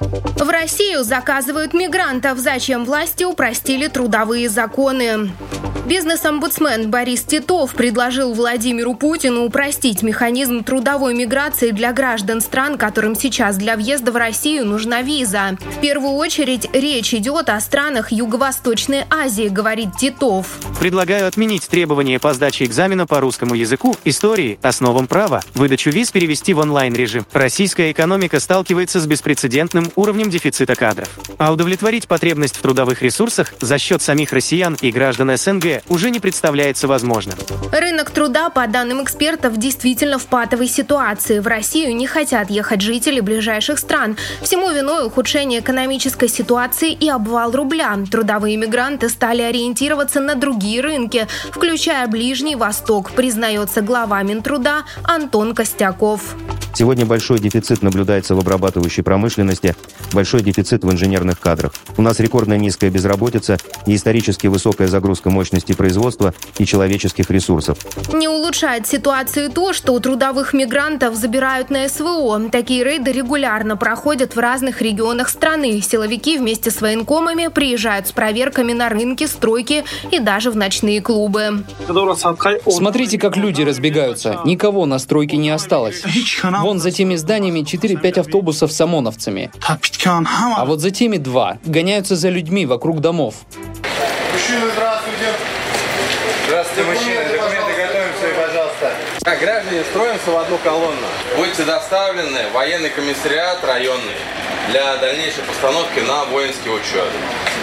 В Россию заказывают мигрантов. Зачем власти упростили трудовые законы? Бизнес-омбудсмен Борис Титов предложил Владимиру Путину упростить механизм трудовой миграции для граждан стран, которым сейчас для въезда в Россию нужна виза. В первую очередь речь идет о странах Юго-Восточной Азии, говорит Титов. Предлагаю отменить требования по сдаче экзамена по русскому языку, истории, основам права, выдачу виз перевести в онлайн-режим. Российская экономика сталкивается с беспрецедентным уровнем дефицита кадров. А удовлетворить потребность в трудовых ресурсах за счет самих россиян и граждан СНГ уже не представляется возможным. Рынок труда, по данным экспертов, действительно в патовой ситуации. В Россию не хотят ехать жители ближайших стран. Всему виной ухудшение экономической ситуации и обвал рубля. Трудовые мигранты стали ориентироваться на другие рынки, включая Ближний Восток, признается глава Минтруда Антон Костяков. Сегодня большой дефицит наблюдается в обрабатывающей промышленности, большой дефицит в инженерных кадрах. У нас рекордно низкая безработица и исторически высокая загрузка мощности производства и человеческих ресурсов. Не улучшает ситуацию то, что у трудовых мигрантов забирают на СВО. Такие рейды регулярно проходят в разных регионах страны. Силовики вместе с военкомами приезжают с проверками на рынки, стройки и даже в ночные клубы. Смотрите, как люди разбегаются. Никого на стройке не осталось. Вон за теми зданиями 4-5 автобусов с ОМОНовцами. А вот за теми два гоняются за людьми вокруг домов. Мужчины, здравствуйте. Здравствуйте, мужчины. Документы готовим все, пожалуйста. Так, граждане, строимся в одну колонну. Будете доставлены в военный комиссариат районный для дальнейшей постановки на воинский учет.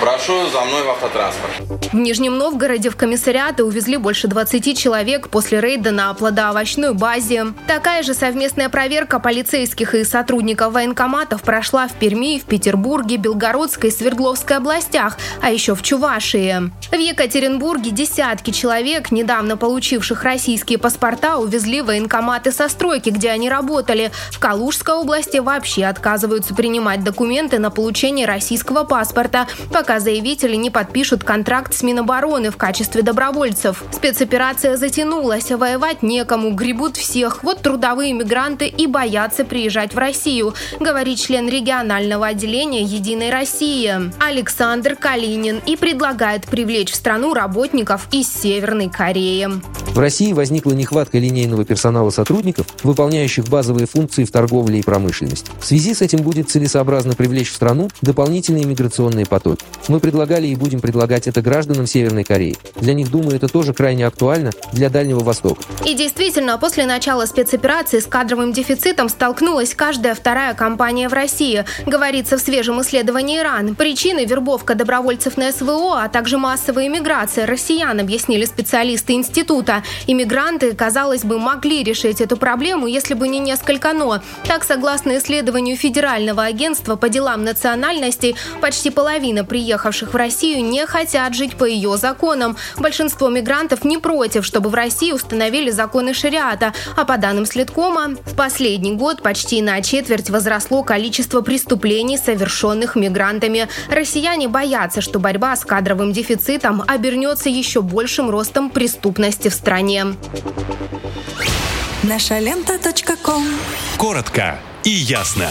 Прошу за мной в автотранспорт. В Нижнем Новгороде в комиссариаты увезли больше 20 человек после рейда на плодоовощной базе. Такая же совместная проверка полицейских и сотрудников военкоматов прошла в Перми, в Петербурге, Белгородской и Свердловской областях, а еще в Чувашии. В Екатеринбурге десятки человек, недавно получивших российские паспорта, увезли военкоматы со стройки, где они работали. В Калужской области вообще отказываются принимать документы на получение российского паспорта, пока заявители не подпишут контракт с Минобороны в качестве добровольцев. Спецоперация затянулась, а воевать некому, гребут всех. Вот трудовые мигранты и боятся приезжать в Россию, говорит член регионального отделения «Единой России» Александр Калинин и предлагает привлечь в страну работников из Северной Кореи. В России возникла нехватка линейного персонала сотрудников, выполняющих базовые функции в торговле и промышленности. В связи с этим будет целесообразно привлечь в страну дополнительные миграционные потоки. Мы предлагали и будем предлагать это гражданам Северной Кореи. Для них, думаю, это тоже крайне актуально для Дальнего Востока. И действительно, после начала спецоперации с кадровым дефицитом столкнулась каждая вторая компания в России, говорится в свежем исследовании РАН. Причины – вербовка добровольцев на СВО, а также массовая иммиграция россиян, объяснили специалисты института. Иммигранты, казалось бы, могли решить эту проблему, если бы не несколько «но». Так, согласно исследованию Федерального агентства по делам национальностей, почти половина приехавших в Россию не хотят жить по ее законам. Большинство мигрантов не против, чтобы в России установили законы шариата, а по данным Следкома, в последний год почти на четверть возросло количество преступлений, совершенных мигрантами. Россияне боятся, что борьба с кадровым дефицитом обернется еще большим ростом преступности в стране. Наша лента. Коротко и ясно.